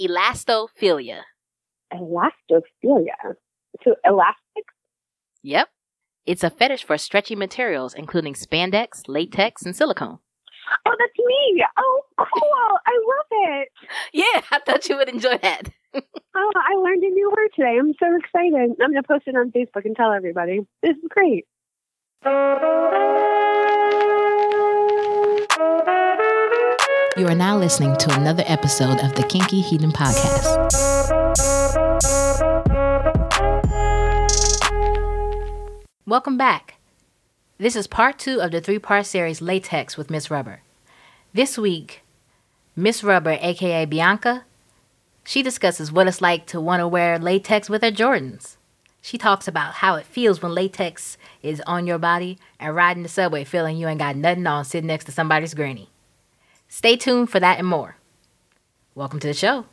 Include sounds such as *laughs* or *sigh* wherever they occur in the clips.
elastophilia. Elastophilia. So elastic? Yep. It's a fetish for stretchy materials, including spandex, latex, and silicone. Oh, that's me. Oh, cool. I love it. Yeah, I thought you would enjoy that. *laughs* oh, I learned a new word today. I'm so excited. I'm going to post it on Facebook and tell everybody. This is great. You are now listening to another episode of the Kinky Hedon Podcast. Welcome back. This is part two of the three part series Latex with Miss Rubber. This week, Miss Rubber, aka Bianca, she discusses what it's like to want to wear latex with her Jordans. She talks about how it feels when latex is on your body and riding the subway feeling you ain't got nothing on sitting next to somebody's granny. Stay tuned for that and more. Welcome to the show.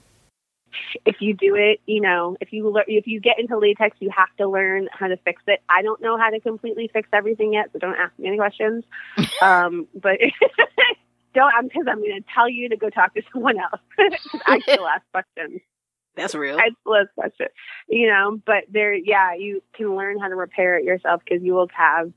If you do it, you know, if you le- if you get into latex, you have to learn how to fix it. I don't know how to completely fix everything yet, so don't ask me any questions. *laughs* um, but *laughs* don't, I'm because I'm going to tell you to go talk to someone else *laughs* because I still ask questions. That's real. I still ask questions, you know. But there, yeah, you can learn how to repair it yourself because you will have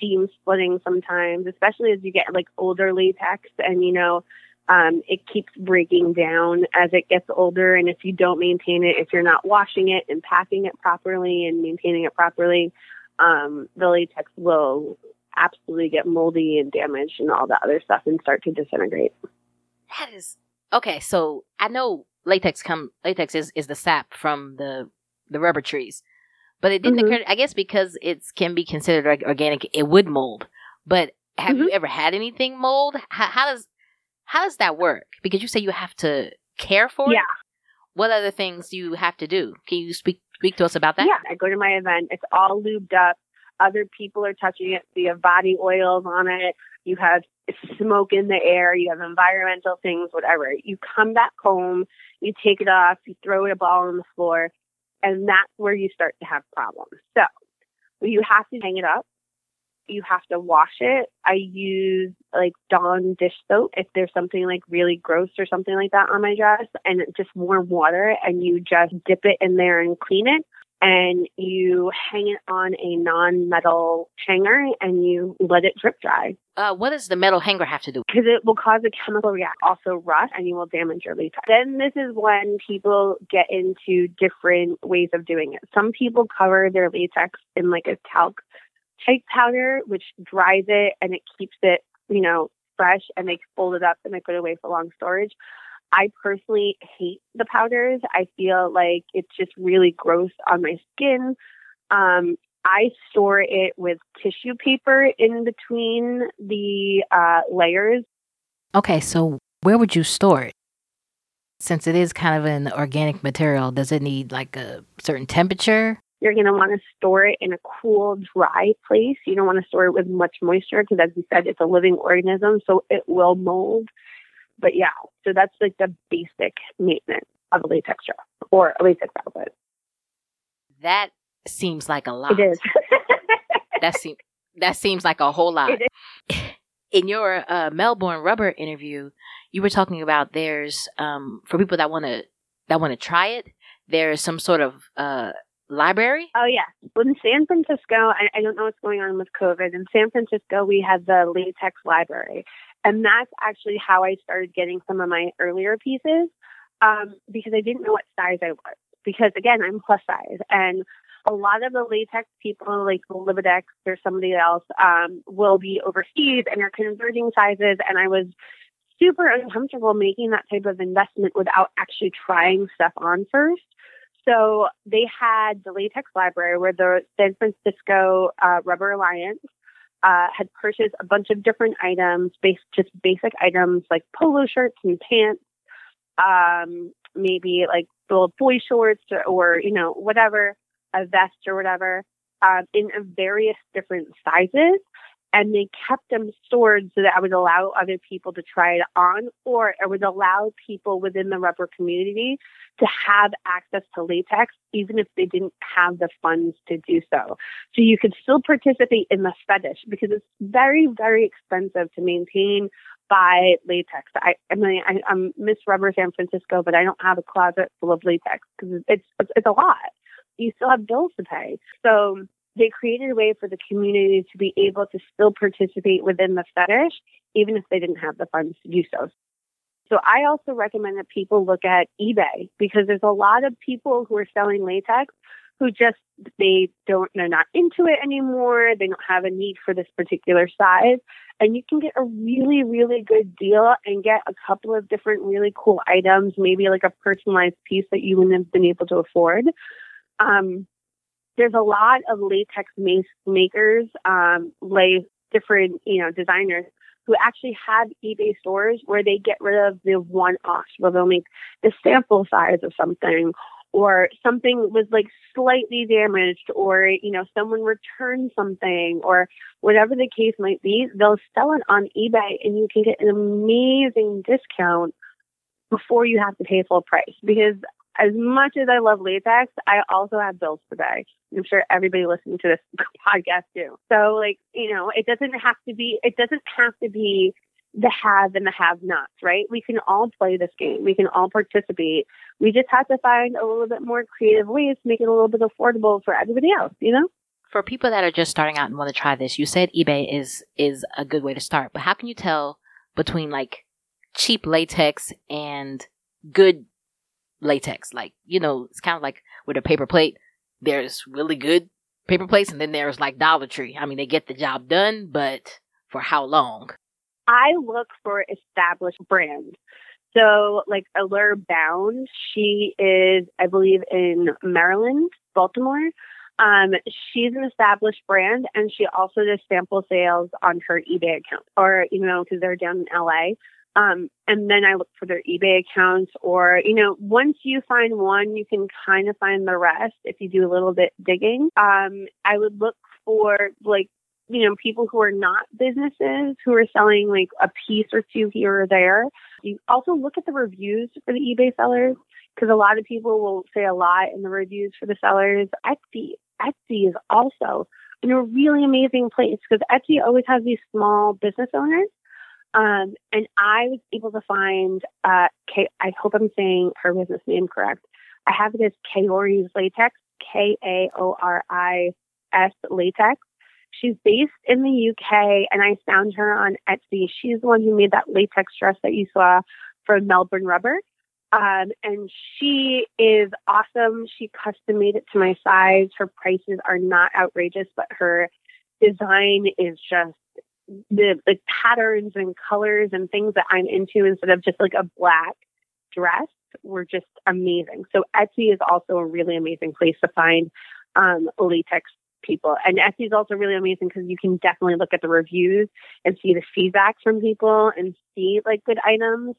seam splitting sometimes, especially as you get like older latex and you know, um, it keeps breaking down as it gets older. And if you don't maintain it, if you're not washing it and packing it properly and maintaining it properly, um, the latex will absolutely get moldy and damaged and all the other stuff and start to disintegrate. That is okay. So I know latex come latex is, is the sap from the the rubber trees. But it didn't mm-hmm. occur. I guess because it can be considered organic, it would mold. But have mm-hmm. you ever had anything mold? How, how, does how does that work? Because you say you have to care for it? yeah. it. What other things do you have to do? Can you speak speak to us about that? Yeah, I go to my event. It's all lubed up. Other people are touching it. You have body oils on it. You have smoke in the air. You have environmental things, whatever. You come back home. You take it off. You throw it a ball on the floor and that's where you start to have problems. So you have to hang it up. You have to wash it. I use like Dawn dish soap if there's something like really gross or something like that on my dress and just warm water and you just dip it in there and clean it and you hang it on a non-metal hanger and you let it drip dry. Uh, what does the metal hanger have to do? Because it will cause a chemical reaction, also rust, and you will damage your latex. Then this is when people get into different ways of doing it. Some people cover their latex in like a talc type powder, which dries it and it keeps it, you know, fresh, and they fold it up and they put it away for long storage. I personally hate the powders. I feel like it's just really gross on my skin. Um, I store it with tissue paper in between the uh, layers. Okay, so where would you store it? Since it is kind of an organic material, does it need like a certain temperature? You're going to want to store it in a cool, dry place. You don't want to store it with much moisture because, as we said, it's a living organism, so it will mold but yeah, so that's like the basic maintenance of a latex dress or a latex outfit. That seems like a lot. It is. *laughs* that seems that seems like a whole lot. In your uh, Melbourne rubber interview, you were talking about there's um, for people that want to that want to try it. There's some sort of uh, library. Oh yeah, in San Francisco, I, I don't know what's going on with COVID. In San Francisco, we have the latex library, and that's actually how I started getting some of my earlier pieces um, because I didn't know what size I was. Because again, I'm plus size. And a lot of the latex people, like Libidex or somebody else, um, will be overseas and are converting sizes. And I was super uncomfortable making that type of investment without actually trying stuff on first. So they had the latex library where the San Francisco uh, Rubber Alliance uh, had purchased a bunch of different items, based just basic items like polo shirts and pants, um, maybe like little boy shorts or, or, you know whatever, a vest or whatever, um, in various different sizes and they kept them stored so that I would allow other people to try it on, or it would allow people within the rubber community to have access to latex, even if they didn't have the funds to do so. So you could still participate in the fetish because it's very, very expensive to maintain buy latex. I, I mean, I, I'm Miss Rubber San Francisco, but I don't have a closet full of latex because it's, it's it's a lot. You still have bills to pay. So they created a way for the community to be able to still participate within the fetish, even if they didn't have the funds to do so. So I also recommend that people look at eBay because there's a lot of people who are selling latex who just they don't they're not into it anymore they don't have a need for this particular size and you can get a really really good deal and get a couple of different really cool items maybe like a personalized piece that you wouldn't have been able to afford um, there's a lot of latex makers um, like different you know designers who actually have eBay stores where they get rid of the one offs, where they'll make the sample size of something or something was like slightly damaged or you know someone returned something or whatever the case might be they'll sell it on ebay and you can get an amazing discount before you have to pay full price because as much as I love latex, I also have bills to pay. I'm sure everybody listening to this *laughs* podcast do. So like, you know, it doesn't have to be, it doesn't have to be the have and the have nots, right? We can all play this game. We can all participate. We just have to find a little bit more creative ways to make it a little bit affordable for everybody else, you know? For people that are just starting out and want to try this, you said eBay is is a good way to start, but how can you tell between like cheap latex and good latex? Like, you know, it's kind of like with a paper plate, there's really good paper plates and then there's like Dollar Tree. I mean, they get the job done, but for how long? I look for established brands. So, like Allure Bound, she is, I believe, in Maryland, Baltimore. Um, she's an established brand, and she also does sample sales on her eBay account, or you know, because they're down in LA. Um, and then I look for their eBay accounts, or you know, once you find one, you can kind of find the rest if you do a little bit digging. Um, I would look for like you know, people who are not businesses who are selling like a piece or two here or there. You also look at the reviews for the eBay sellers because a lot of people will say a lot in the reviews for the sellers. Etsy, Etsy is also in a really amazing place because Etsy always has these small business owners. Um, and I was able to find, uh, K- I hope I'm saying her business name correct. I have it as Kaori's Latex, K A O R I S Latex. She's based in the UK, and I found her on Etsy. She's the one who made that latex dress that you saw from Melbourne Rubber. Um, and she is awesome. She custom made it to my size. Her prices are not outrageous, but her design is just the, the patterns and colors and things that I'm into instead of just like a black dress were just amazing. So Etsy is also a really amazing place to find um, latex people. And Etsy is also really amazing because you can definitely look at the reviews and see the feedback from people and see like good items.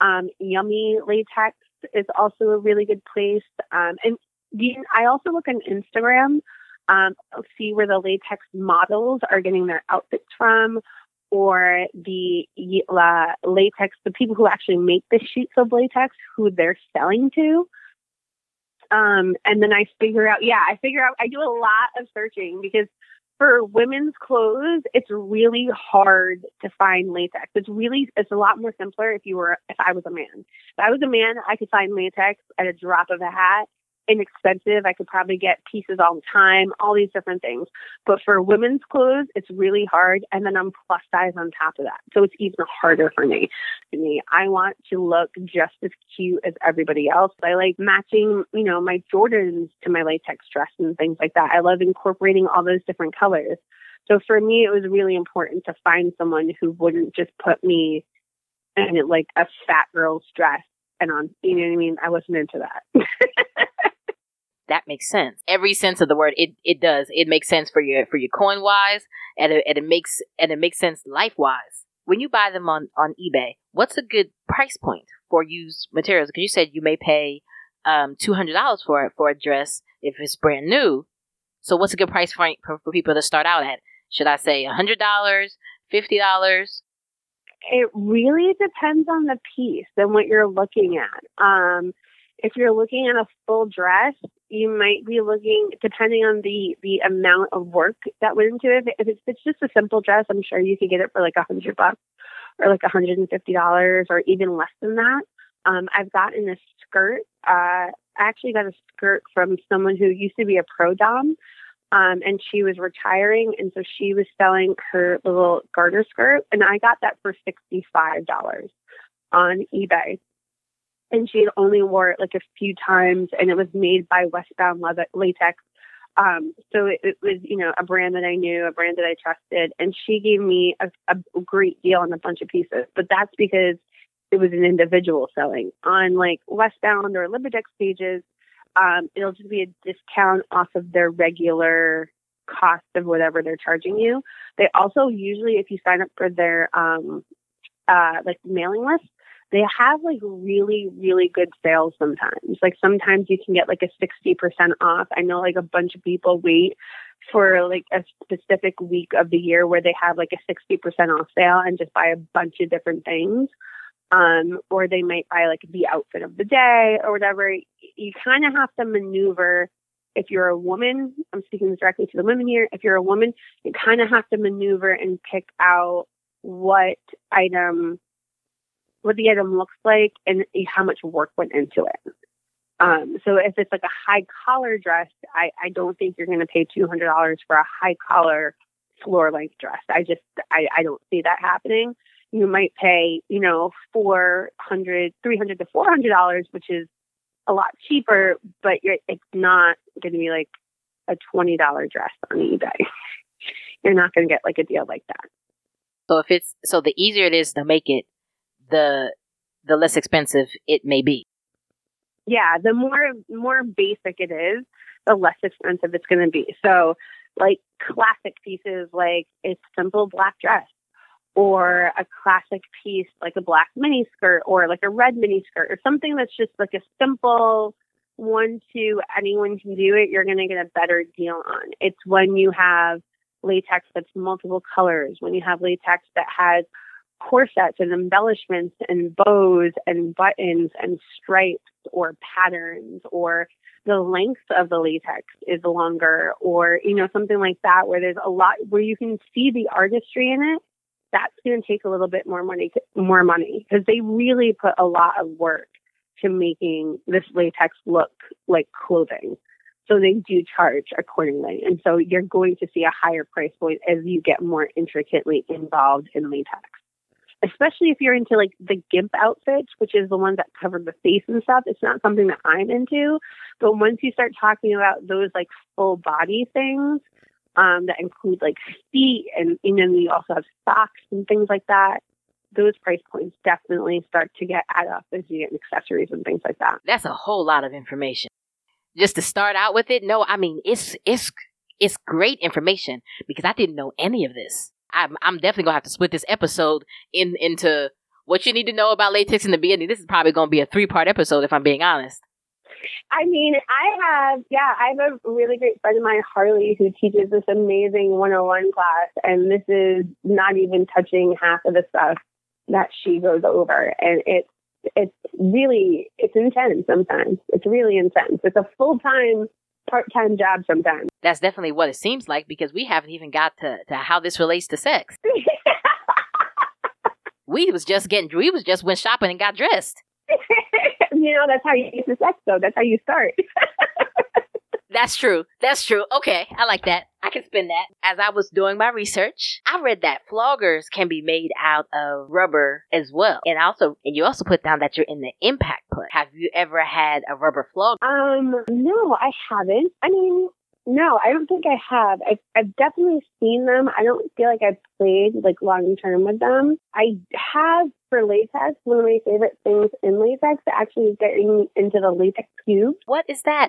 Um, Yummy Latex is also a really good place. Um, and I also look on Instagram, um, see where the latex models are getting their outfits from, or the uh, latex, the people who actually make the sheets of latex, who they're selling to. Um, and then I figure out, yeah, I figure out, I do a lot of searching because for women's clothes, it's really hard to find latex. It's really, it's a lot more simpler if you were, if I was a man. If I was a man, I could find latex at a drop of a hat inexpensive. I could probably get pieces all the time, all these different things. But for women's clothes, it's really hard. And then I'm plus size on top of that. So it's even harder for me. For me, I want to look just as cute as everybody else. I like matching, you know, my Jordans to my latex dress and things like that. I love incorporating all those different colors. So for me, it was really important to find someone who wouldn't just put me in like a fat girl's dress and on, you know what I mean? I wasn't into that. *laughs* that makes sense. Every sense of the word, it, it does. It makes sense for your for your coin wise, and it, and it makes and it makes sense life wise. When you buy them on on eBay, what's a good price point for used materials? Because you said you may pay um, two hundred dollars for it for a dress if it's brand new. So what's a good price point for, for people to start out at? Should I say hundred dollars, fifty dollars? It really depends on the piece and what you're looking at. Um, if you're looking at a full dress, you might be looking, depending on the the amount of work that went into it. If it's, it's just a simple dress, I'm sure you could get it for like a hundred bucks. or like a $150 or even less than that. Um, I've gotten a skirt. Uh, I actually got a skirt from someone who used to be a pro dom, um, and she was retiring, and so she was selling her little garter skirt, and I got that for sixty-five dollars on eBay. And she had only wore it like a few times, and it was made by Westbound Latex. Um, so it, it, was, you know, a brand that I knew, a brand that I trusted, and she gave me a, a great deal on a bunch of pieces. But that's because it was an individual selling on like Westbound or Libidex pages. Um, it'll just be a discount off of their regular cost of whatever they're charging you. They also usually, if you sign up for their um, uh, like mailing list, they have like really, really good sales sometimes. Like sometimes you can get like a 60% off. I know like a bunch of people wait for like a specific week of the year where they have like a 60% off sale and just buy a bunch of different things um, or they might buy like the outfit of the day or whatever. You kind of have to maneuver. If you're a woman, I'm speaking directly to the women here. If you're a woman, you kind of have to maneuver and pick out what item, what the item looks like, and how much work went into it. Um, so if it's like a high collar dress, I, I don't think you're going to pay two hundred dollars for a high collar floor length dress. I just I, I don't see that happening you might pay, you know, 400 300 to $400, which is a lot cheaper, but it's not going to be like a $20 dress on eBay. You're not going to get like a deal like that. So if it's so the easier it is to make it, the the less expensive it may be. Yeah, the more more basic it is, the less expensive it's going to be. So like classic pieces like a simple black dress or a classic piece like a black mini skirt or like a red mini skirt or something that's just like a simple one to anyone can do it, you're going to get a better deal on. It's when you have latex that's multiple colors, when you have latex that has corsets and embellishments and bows and buttons and stripes or patterns or the length of the latex is longer or you know something like that where there's a lot where you can see the artistry in it that's going to take a little bit more money, more money because they really put a lot of work to making this latex look like clothing. So they do charge accordingly. And so you're going to see a higher price point as you get more intricately involved in latex. Especially if you're into like the gimp outfits, which is the ones that cover the face and stuff. It's not something that I'm into. But once you start talking about those like full body things, um, that include like feet and, and then you also have socks and things like that. Those price points definitely start to get add up as you get accessories and things like that. That's a whole lot of information. Just to start out with it, no, I mean it's it's it's great information because I didn't know any of this. I'm I'm definitely gonna have to split this episode in into what you need to know about latex in the beginning. This is probably gonna be a three part episode if I'm being honest. I mean, I have, yeah, I have a really great friend of mine, Harley, who teaches this amazing 101 class. And this is not even touching half of the stuff that she goes over. And it's, it's really, it's intense sometimes. It's really intense. It's a full time, part time job sometimes. That's definitely what it seems like because we haven't even got to, to how this relates to sex. *laughs* we was just getting, we was just went shopping and got dressed. *laughs* you know, that's how you get the sex though. That's how you start. *laughs* That's true. That's true. Okay, I like that. I can spin that. As I was doing my research, I read that floggers can be made out of rubber as well. And also, and you also put down that you're in the impact put. Have you ever had a rubber flogger? Um, no, I haven't. I mean, no, I don't think I have. I've, I've definitely seen them. I don't feel like I've played like long term with them. I have for latex. One of my favorite things in latex actually is getting into the latex cube. *laughs* What is that?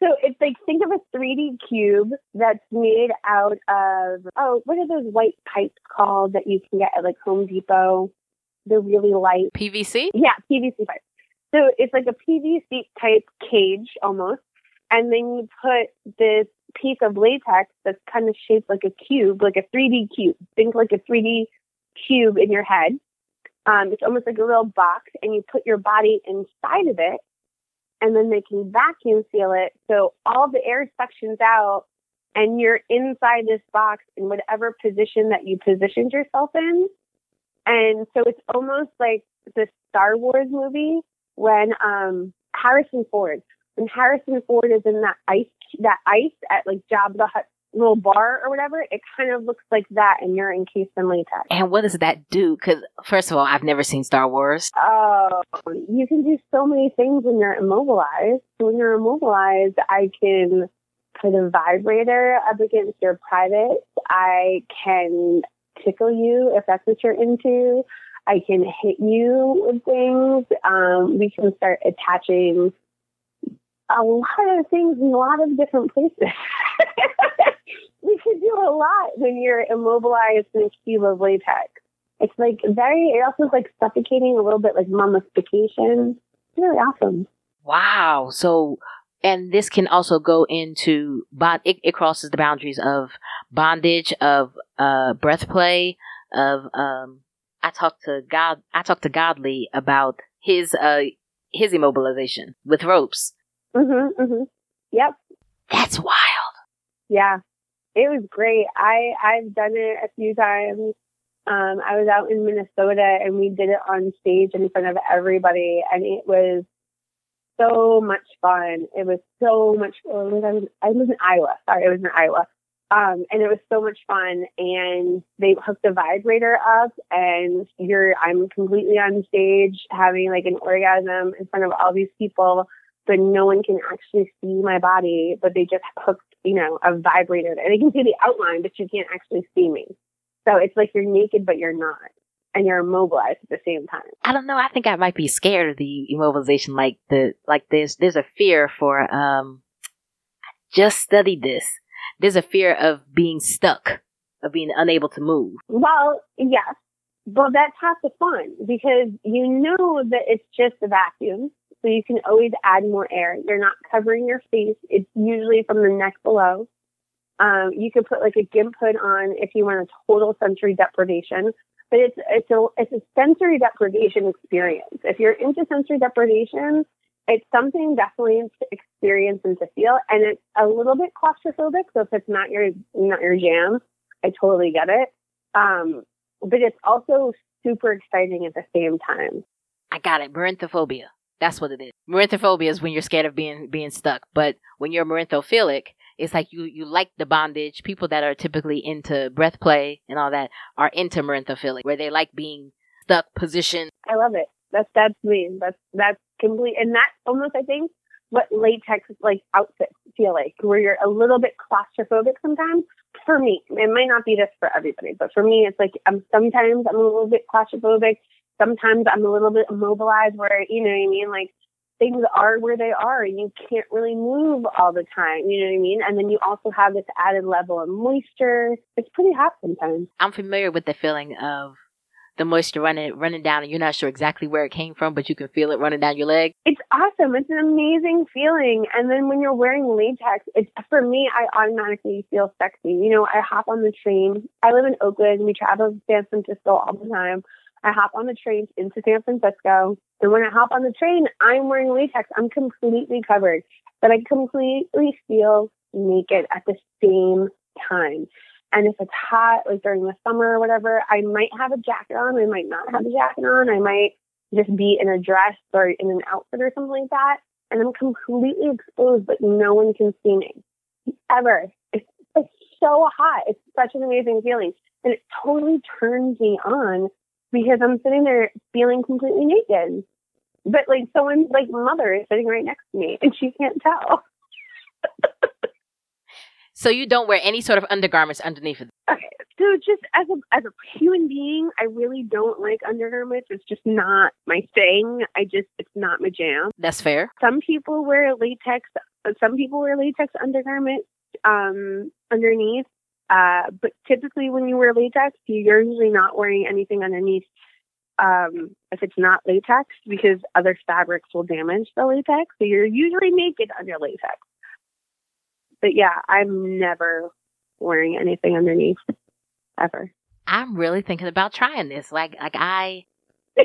so it's like think of a 3D cube that's made out of oh, what are those white pipes called that you can get at like Home Depot? They're really light. PVC? Yeah, PVC pipes. So it's like a PVC type cage almost and then you put this piece of latex that's kind of shaped like a cube, like a 3D cube. Think like a 3D cube in your head. Um, it's almost like a little box, and you put your body inside of it, and then they can vacuum seal it so all the air suctions out, and you're inside this box in whatever position that you positioned yourself in. And so it's almost like the Star Wars movie when um Harrison Ford when Harrison Ford is in that ice that ice at like Jabba the Hutt little bar or whatever, it kind of looks like that, and you're encased in latex. And what does that do? Because first of all, I've never seen Star Wars. Oh, you can do so many things when you're immobilized. When you're immobilized, I can put a vibrator up against your private. I can tickle you if that's what you're into. I can hit you with things. Um, we can start attaching a lot of things in a lot of different places. *laughs* do a lot when you're immobilized in a cube of latex. It's like very, it also is like suffocating a little bit like mummification. It's really awesome. Wow. So, and this can also go into bond, it, it crosses the boundaries of bondage, of uh, breath play, of, um, I talked to God, I talked to Godly about his, uh, his immobilization with ropes. Mm-hmm, mm-hmm. Yep. That's wild. Yeah. It was great. I, I've done it a few times. Um, I was out in Minnesota and we did it on stage in front of everybody and it was so much fun. It was so much oh, I was, I was in Iowa. Sorry, I was in Iowa. Um, and it was so much fun. And they hooked a vibrator up, and you're I'm completely on stage having like an orgasm in front of all these people, but no one can actually see my body. But they just hooked, you know, a vibrator, and they can see the outline, but you can't actually see me. So it's like you're naked, but you're not. And you're immobilized at the same time. I don't know. I think I might be scared of the immobilization. Like the like there's there's a fear for um. I just studied this there's a fear of being stuck, of being unable to move. Well, yes, but that's half the fun because you know that it's just a vacuum. So you can always add more air. You're not covering your face. It's usually from the neck below. Um, you could put like a gimp hood on if you want a total sensory deprivation, but it's it's a it's a sensory deprivation experience. If you're into sensory deprivation, it's something definitely to experience and to feel, and it's a little bit claustrophobic. So if it's not your not your jam, I totally get it. Um, but it's also super exciting at the same time. I got it. Merinthophobia. That's what it is. Merinthophobia is when you're scared of being being stuck. But when you're merinthophilic, it's like you you like the bondage. People that are typically into breath play and all that are into merinthophilic, where they like being stuck position. I love it. That's that's me. That's that's complete, and that's almost I think what latex like outfits feel like, where you're a little bit claustrophobic sometimes. For me, it might not be this for everybody, but for me, it's like I'm sometimes I'm a little bit claustrophobic. Sometimes I'm a little bit immobilized, where you know what I mean, like things are where they are and you can't really move all the time. You know what I mean? And then you also have this added level of moisture. It's pretty hot sometimes. I'm familiar with the feeling of the moisture running running down and you're not sure exactly where it came from, but you can feel it running down your leg. It's awesome. It's an amazing feeling. And then when you're wearing latex, it's for me, I automatically feel sexy. You know, I hop on the train. I live in Oakland. We travel to San Francisco all the time. I hop on the train into San Francisco. And when I hop on the train, I'm wearing latex. I'm completely covered, but I completely feel naked at the same time. And if it's hot, like during the summer or whatever, I might have a jacket on. I might not have a jacket on. I might just be in a dress or in an outfit or something like that. And I'm completely exposed, but no one can see me ever. It's, it's so hot. It's such an amazing feeling. And it totally turns me on because I'm sitting there feeling completely naked. But like someone's like mother is sitting right next to me and she can't tell. *laughs* So you don't wear any sort of undergarments underneath it. Okay. So just as a as a human being, I really don't like undergarments. It's just not my thing. I just it's not my jam. That's fair. Some people wear latex. Some people wear latex undergarments um, underneath. Uh, but typically, when you wear latex, you're usually not wearing anything underneath. Um, if it's not latex, because other fabrics will damage the latex, so you're usually naked under latex but yeah, I'm never wearing anything underneath ever. I'm really thinking about trying this. Like, like I, *laughs*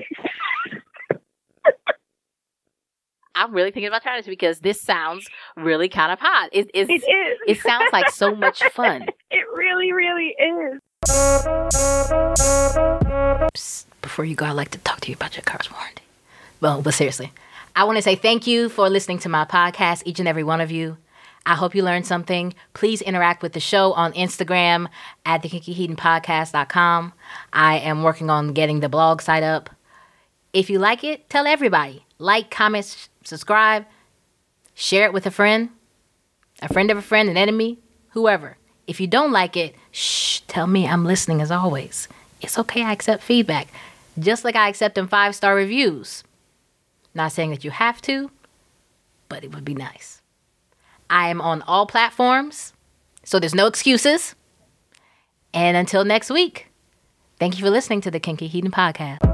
I'm really thinking about trying this because this sounds really kind of hot. It, it is. It sounds like so much *laughs* fun. it really, really is. Psst, before you go, I'd like to talk to you about your car's warranty. Well, but seriously, I want to say thank you for listening to my podcast, each and every one of you. I hope you learned something. Please interact with the show on Instagram at thekinkyhedonpodcast.com. I am working on getting the blog site up. If you like it, tell everybody. Like, comment, subscribe, share it with a friend, a friend of a friend, an enemy, whoever. If you don't like it, shh, tell me I'm listening as always. It's okay, I accept feedback, just like I accept them five star reviews. Not saying that you have to, but it would be nice. I am on all platforms, so there's no excuses. And until next week, thank you for listening to the Kinky Hedon Podcast.